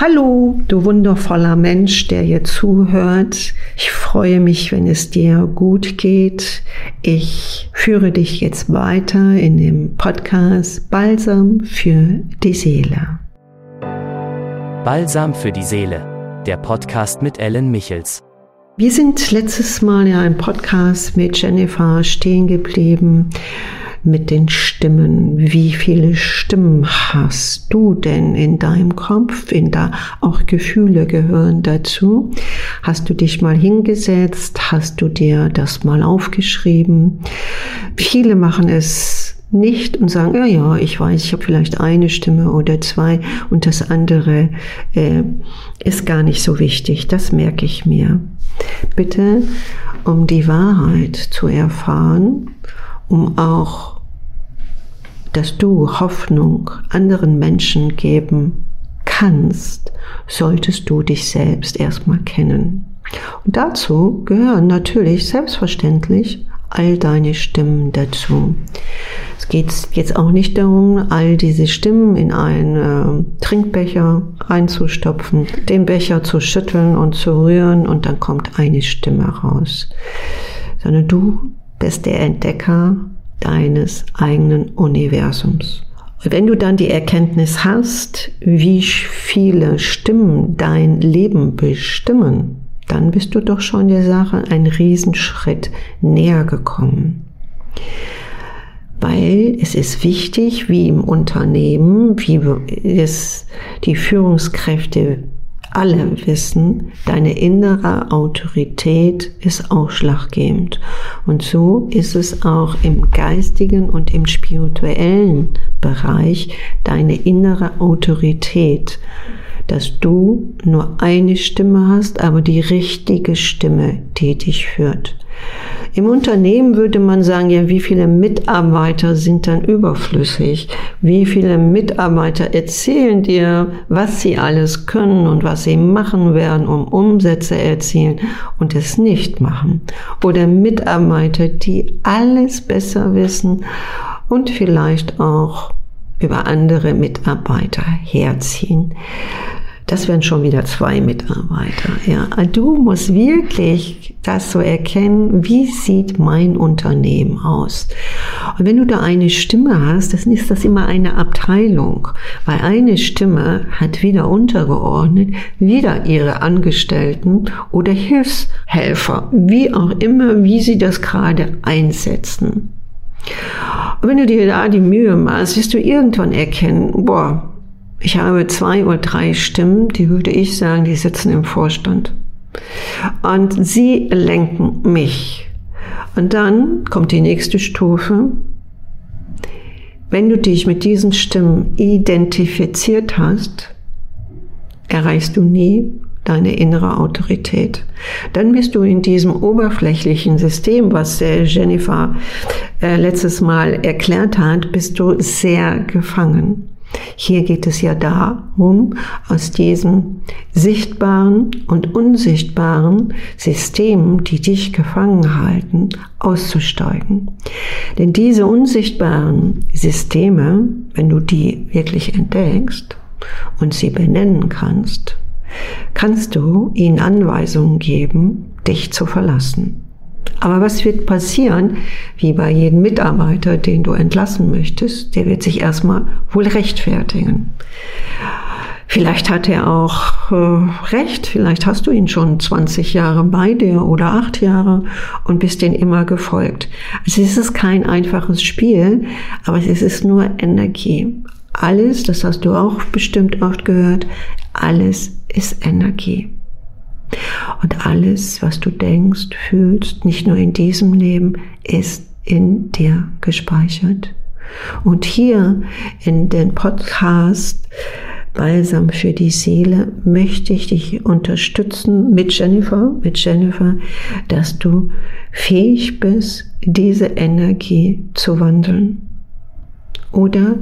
Hallo, du wundervoller Mensch, der hier zuhört. Ich freue mich, wenn es dir gut geht. Ich führe dich jetzt weiter in dem Podcast Balsam für die Seele. Balsam für die Seele, der Podcast mit Ellen Michels. Wir sind letztes Mal ja im Podcast mit Jennifer stehen geblieben mit den Stimmen. Wie viele Stimmen hast du denn in deinem Kopf? In da auch Gefühle gehören dazu. Hast du dich mal hingesetzt? Hast du dir das mal aufgeschrieben? Viele machen es nicht und sagen, ja, ja, ich weiß, ich habe vielleicht eine Stimme oder zwei und das andere äh, ist gar nicht so wichtig. Das merke ich mir. Bitte, um die Wahrheit zu erfahren, um auch dass du Hoffnung anderen Menschen geben kannst, solltest du dich selbst erstmal kennen. Und dazu gehören natürlich selbstverständlich all deine Stimmen dazu. Es geht jetzt auch nicht darum, all diese Stimmen in einen äh, Trinkbecher reinzustopfen, den Becher zu schütteln und zu rühren und dann kommt eine Stimme raus, sondern du bist der Entdecker deines eigenen Universums. Wenn du dann die Erkenntnis hast, wie viele Stimmen dein Leben bestimmen, dann bist du doch schon der Sache einen Riesenschritt näher gekommen. Weil es ist wichtig, wie im Unternehmen, wie es die Führungskräfte alle wissen, deine innere Autorität ist ausschlaggebend. Und so ist es auch im geistigen und im spirituellen Bereich deine innere Autorität, dass du nur eine Stimme hast, aber die richtige Stimme, die dich führt. Im Unternehmen würde man sagen, ja, wie viele Mitarbeiter sind dann überflüssig? Wie viele Mitarbeiter erzählen dir, was sie alles können und was sie machen werden, um Umsätze erzielen und es nicht machen? Oder Mitarbeiter, die alles besser wissen und vielleicht auch über andere Mitarbeiter herziehen. Das wären schon wieder zwei Mitarbeiter. Ja, du musst wirklich das so erkennen, wie sieht mein Unternehmen aus? Und wenn du da eine Stimme hast, dann ist das immer eine Abteilung, weil eine Stimme hat wieder untergeordnet, wieder ihre Angestellten oder Hilfshelfer, wie auch immer, wie sie das gerade einsetzen. Und wenn du dir da die Mühe machst, wirst du irgendwann erkennen, boah, ich habe zwei oder drei Stimmen, die würde ich sagen, die sitzen im Vorstand. Und sie lenken mich. Und dann kommt die nächste Stufe. Wenn du dich mit diesen Stimmen identifiziert hast, erreichst du nie deine innere Autorität. Dann bist du in diesem oberflächlichen System, was Jennifer äh, letztes Mal erklärt hat, bist du sehr gefangen. Hier geht es ja darum, aus diesen sichtbaren und unsichtbaren Systemen, die dich gefangen halten, auszusteigen. Denn diese unsichtbaren Systeme, wenn du die wirklich entdeckst und sie benennen kannst, kannst du ihnen Anweisungen geben, dich zu verlassen. Aber was wird passieren, wie bei jedem Mitarbeiter, den du entlassen möchtest? Der wird sich erstmal wohl rechtfertigen. Vielleicht hat er auch äh, recht, vielleicht hast du ihn schon 20 Jahre bei dir oder acht Jahre und bist den immer gefolgt. Also es ist kein einfaches Spiel, aber es ist nur Energie. Alles, das hast du auch bestimmt oft gehört, alles ist Energie. Und alles, was du denkst, fühlst, nicht nur in diesem Leben, ist in dir gespeichert. Und hier in den Podcast Balsam für die Seele möchte ich dich unterstützen mit Jennifer, mit Jennifer, dass du fähig bist, diese Energie zu wandeln oder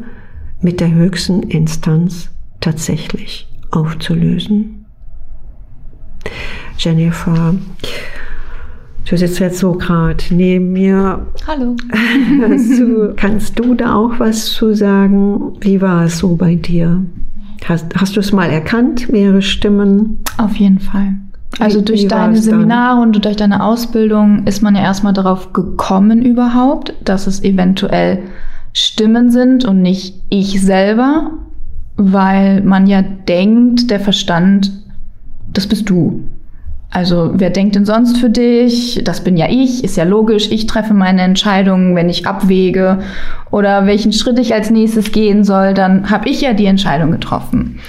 mit der höchsten Instanz tatsächlich aufzulösen. Jennifer, du sitzt jetzt so gerade neben mir. Hallo. du, kannst du da auch was zu sagen? Wie war es so bei dir? Hast, hast du es mal erkannt, mehrere Stimmen? Auf jeden Fall. Also Wie- durch wie deine es dann? Seminare und durch deine Ausbildung ist man ja erstmal darauf gekommen überhaupt, dass es eventuell Stimmen sind und nicht ich selber, weil man ja denkt, der Verstand, das bist du. Also wer denkt denn sonst für dich? Das bin ja ich, ist ja logisch. Ich treffe meine Entscheidungen, wenn ich abwäge oder welchen Schritt ich als nächstes gehen soll, dann habe ich ja die Entscheidung getroffen.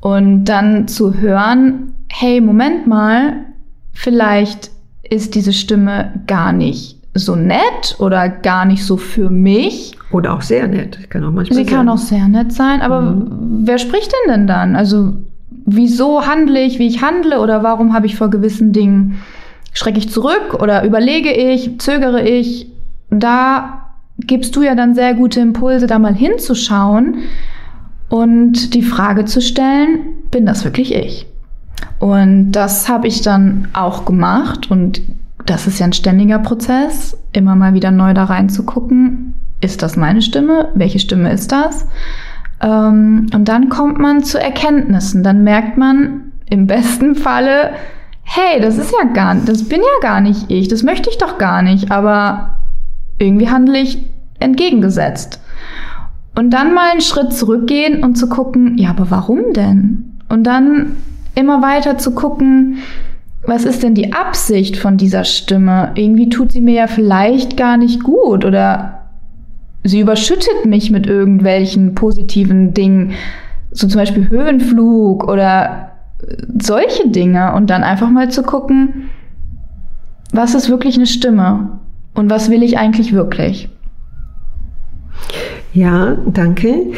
Und dann zu hören, hey, Moment mal, vielleicht ist diese Stimme gar nicht so nett oder gar nicht so für mich. Oder auch sehr nett. Kann auch manchmal Sie kann sein. auch sehr nett sein, aber wer spricht denn denn dann? Also wieso handle ich, wie ich handle oder warum habe ich vor gewissen Dingen schrecke ich zurück oder überlege ich, zögere ich? Da gibst du ja dann sehr gute Impulse, da mal hinzuschauen und die Frage zu stellen, bin das wirklich ich? Und das habe ich dann auch gemacht und das ist ja ein ständiger Prozess, immer mal wieder neu da reinzugucken, ist das meine Stimme? Welche Stimme ist das? Ähm, und dann kommt man zu Erkenntnissen. Dann merkt man im besten Falle, hey, das ist ja gar, das bin ja gar nicht ich, das möchte ich doch gar nicht, aber irgendwie handle ich entgegengesetzt. Und dann mal einen Schritt zurückgehen und zu gucken, ja, aber warum denn? Und dann immer weiter zu gucken, was ist denn die Absicht von dieser Stimme? Irgendwie tut sie mir ja vielleicht gar nicht gut oder sie überschüttet mich mit irgendwelchen positiven Dingen, so zum Beispiel Höhenflug oder solche Dinge und dann einfach mal zu gucken, was ist wirklich eine Stimme und was will ich eigentlich wirklich? Ja, danke,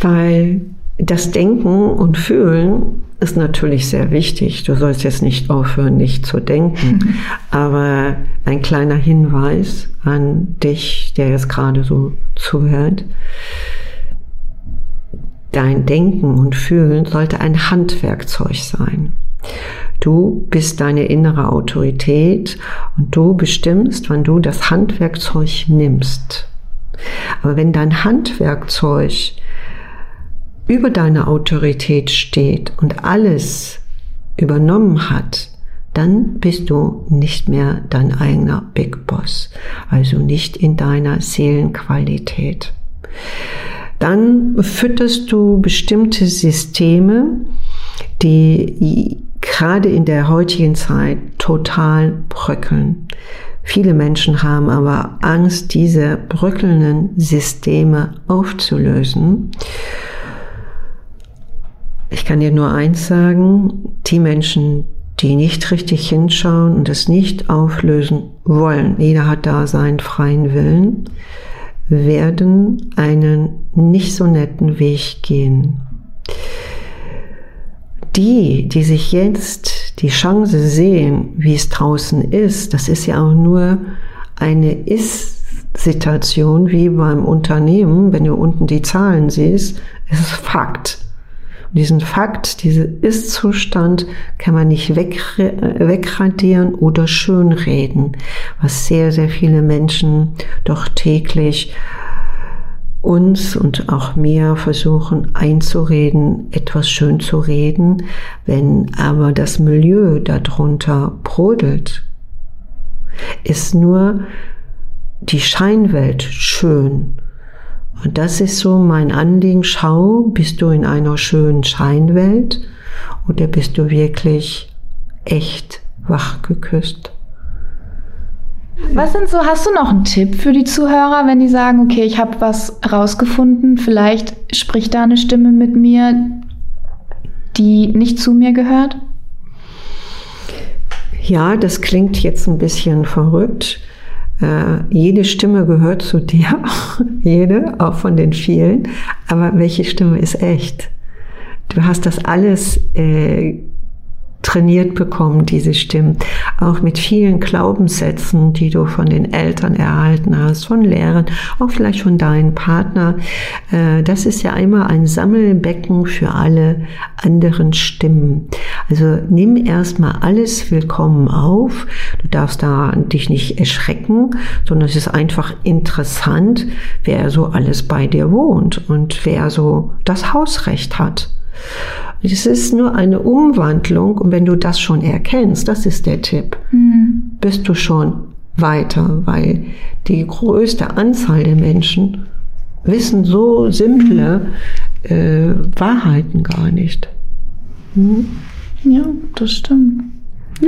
weil das Denken und Fühlen ist natürlich sehr wichtig. Du sollst jetzt nicht aufhören, nicht zu denken. Aber ein kleiner Hinweis an dich, der jetzt gerade so zuhört. Dein Denken und Fühlen sollte ein Handwerkzeug sein. Du bist deine innere Autorität und du bestimmst, wann du das Handwerkzeug nimmst. Aber wenn dein Handwerkzeug über deine Autorität steht und alles übernommen hat, dann bist du nicht mehr dein eigener Big Boss, also nicht in deiner Seelenqualität. Dann fütterst du bestimmte Systeme, die gerade in der heutigen Zeit total bröckeln. Viele Menschen haben aber Angst, diese bröckelnden Systeme aufzulösen. Ich kann dir nur eins sagen, die Menschen, die nicht richtig hinschauen und es nicht auflösen wollen, jeder hat da seinen freien Willen, werden einen nicht so netten Weg gehen. Die, die sich jetzt die Chance sehen, wie es draußen ist, das ist ja auch nur eine Ist-Situation wie beim Unternehmen, wenn du unten die Zahlen siehst, ist Fakt. Diesen Fakt, diesen Ist-Zustand kann man nicht wegradieren oder schönreden, was sehr, sehr viele Menschen doch täglich uns und auch mir versuchen einzureden, etwas schön zu reden, wenn aber das Milieu darunter brodelt, ist nur die Scheinwelt schön. Und das ist so mein Anliegen. Schau, bist du in einer schönen Scheinwelt oder bist du wirklich echt wach geküsst? Was sind so, hast du noch einen Tipp für die Zuhörer, wenn die sagen, okay, ich habe was rausgefunden, vielleicht spricht da eine Stimme mit mir, die nicht zu mir gehört? Ja, das klingt jetzt ein bisschen verrückt. Äh, jede Stimme gehört zu dir, jede, auch von den vielen. Aber welche Stimme ist echt? Du hast das alles äh, trainiert bekommen, diese Stimmen. Auch mit vielen Glaubenssätzen, die du von den Eltern erhalten hast, von Lehrern, auch vielleicht von deinem Partner. Äh, Das ist ja immer ein Sammelbecken für alle anderen Stimmen. Also nimm erstmal alles willkommen auf. Du darfst da dich nicht erschrecken, sondern es ist einfach interessant, wer so alles bei dir wohnt und wer so das Hausrecht hat. Es ist nur eine Umwandlung und wenn du das schon erkennst, das ist der Tipp, Mhm. bist du schon weiter, weil die größte Anzahl der Menschen wissen so simple äh, Wahrheiten gar nicht. Ja, das stimmt.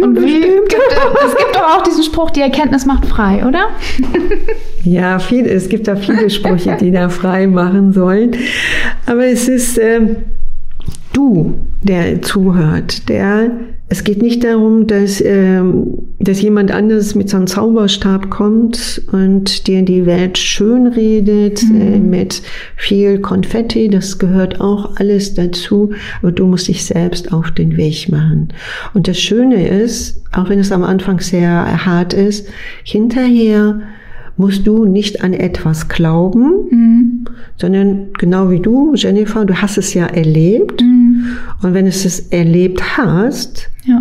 Und wie, gibt, es- es gibt doch auch diesen Spruch, die Erkenntnis macht frei, oder? Ja, viel, es gibt da viele Sprüche, die da frei machen sollen. Aber es ist ähm, du, der zuhört, der es geht nicht darum, dass, ähm, dass jemand anderes mit so einem Zauberstab kommt und dir die Welt schön redet äh, mit viel Konfetti. Das gehört auch alles dazu. Aber du musst dich selbst auf den Weg machen. Und das Schöne ist, auch wenn es am Anfang sehr hart ist, hinterher musst du nicht an etwas glauben, Mhm. sondern genau wie du, Jennifer, du hast es ja erlebt. Und wenn du es erlebt hast, Ja.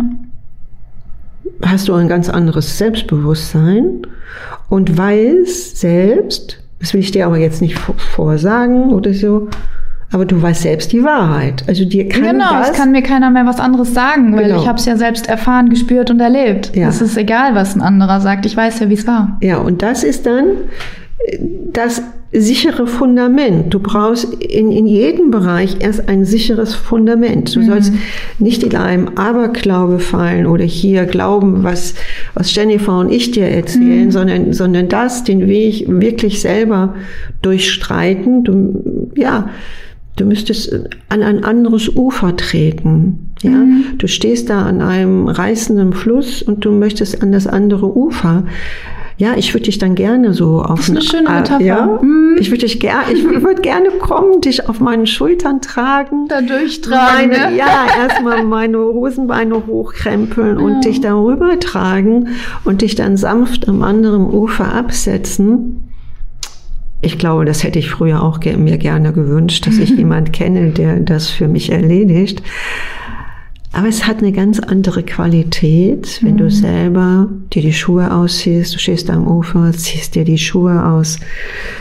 hast du ein ganz anderes Selbstbewusstsein und weißt selbst, das will ich dir aber jetzt nicht vor- vorsagen oder so, aber du weißt selbst die Wahrheit. Also dir kann Genau, das, es kann mir keiner mehr was anderes sagen, weil Genau. ich habe es ja selbst erfahren, gespürt und erlebt. Ja. Es ist egal, was ein anderer sagt. Ich weiß ja, wie es war. Ja, und das ist dann das sichere Fundament. Du brauchst in, in jedem Bereich erst ein sicheres Fundament. Du sollst nicht in einem Aberglaube fallen oder hier glauben, was, was Jennifer und ich dir erzählen, sondern, sondern das, den Weg wirklich selber durchstreiten. Du, ja, Du müsstest an ein anderes Ufer treten. Ja, du stehst da an einem reißenden Fluss und du möchtest an das andere Ufer. Ja, ich würde dich dann gerne so auf ist eine ein- schöne Metapher. Ja, Mhm. ich würde dich gerne, ich würde gerne kommen, dich auf meinen Schultern tragen. Da durchtragen, Meine, ne? Ja, erstmal meine Hosenbeine hochkrempeln und dich darüber tragen und dich dann sanft am anderen Ufer absetzen. Ich glaube, das hätte ich früher auch mir gerne gewünscht, dass ich jemand kenne, der das für mich erledigt. Aber es hat eine ganz andere Qualität, wenn du selber dir die Schuhe ausziehst, du stehst am Ufer, ziehst dir die Schuhe aus,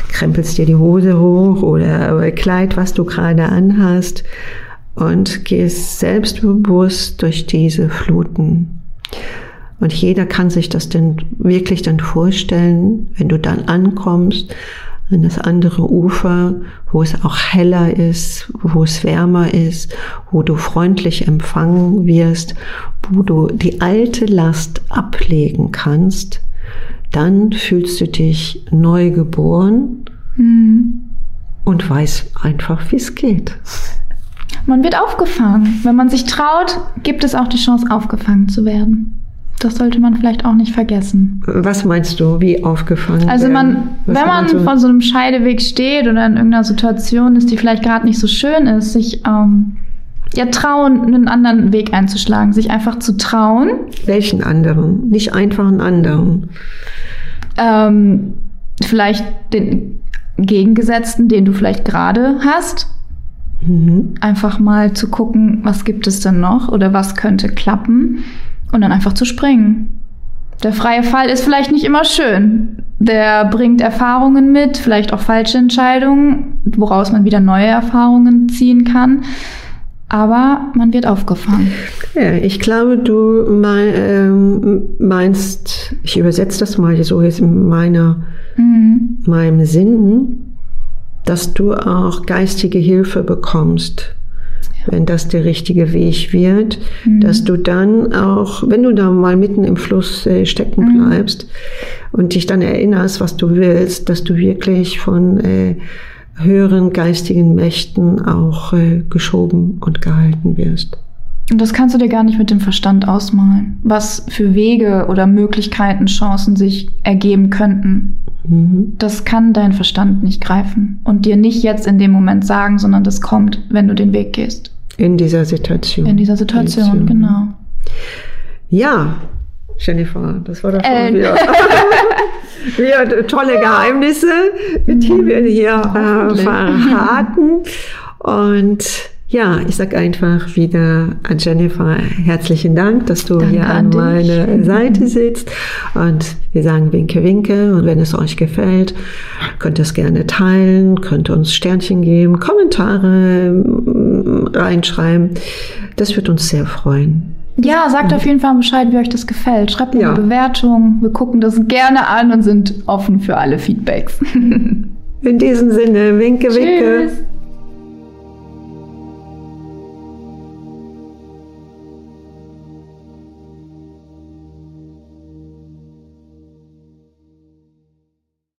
krempelst dir die Hose hoch oder oder Kleid, was du gerade anhast und gehst selbstbewusst durch diese Fluten. Und jeder kann sich das denn wirklich dann vorstellen, wenn du dann ankommst an das andere Ufer, wo es auch heller ist, wo es wärmer ist, wo du freundlich empfangen wirst, wo du die alte Last ablegen kannst, dann fühlst du dich neu geboren und weißt einfach, wie es geht. Man wird aufgefangen. Wenn man sich traut, gibt es auch die Chance, aufgefangen zu werden. Das sollte man vielleicht auch nicht vergessen. Was meinst du, wie aufgefangen? Also man, wenn man du? vor so einem Scheideweg steht oder in irgendeiner Situation ist, die vielleicht gerade nicht so schön ist, sich ähm, ja trauen, einen anderen Weg einzuschlagen, sich einfach zu trauen, Welchen anderen? Nicht einfach einen anderen. ähm, vielleicht den Gegengesetzten, den du vielleicht gerade hast, Mhm. einfach mal zu gucken, was gibt es denn noch oder was könnte klappen und dann einfach zu springen. Der freie Fall ist vielleicht nicht immer schön. Der bringt Erfahrungen mit, vielleicht auch falsche Entscheidungen, woraus man wieder neue Erfahrungen ziehen kann. Aber man wird aufgefangen. Ja, ich glaube, du mei- ähm, meinst, ich übersetze das mal so jetzt in meiner, Mhm. meinem Sinn, dass du auch geistige Hilfe bekommst, wenn das der richtige Weg wird, dass du dann auch, wenn du da mal mitten im Fluss äh, stecken bleibst und dich dann erinnerst, was du willst, dass du wirklich von äh, höheren geistigen Mächten auch äh, geschoben und gehalten wirst. Und das kannst du dir gar nicht mit dem Verstand ausmalen, was für Wege oder Möglichkeiten, Chancen sich ergeben könnten. Mhm. Das kann dein Verstand nicht greifen und dir nicht jetzt in dem Moment sagen, sondern das kommt, wenn du den Weg gehst. In dieser Situation. In dieser Situation, genau. Ja, Jennifer, das war doch schon Äh. wieder, wieder tolle Geheimnisse, die wir hier äh, verraten. Und ja, ich sag einfach wieder an Jennifer herzlichen Dank, dass du Danke hier an an meiner Seite sitzt. Und wir sagen Winke, Winke. Und wenn es euch gefällt, könnt ihr es gerne teilen, könnt ihr uns Sternchen geben, Kommentare, Bewertungen reinschreiben. Das wird uns sehr freuen. Ja, sagt auf jeden Fall Bescheid, wie euch das gefällt. Schreibt mir Ja. eine Bewertung. Wir gucken das gerne an und sind offen für alle Feedbacks. In diesem Sinne, winke, winke. Tschüss.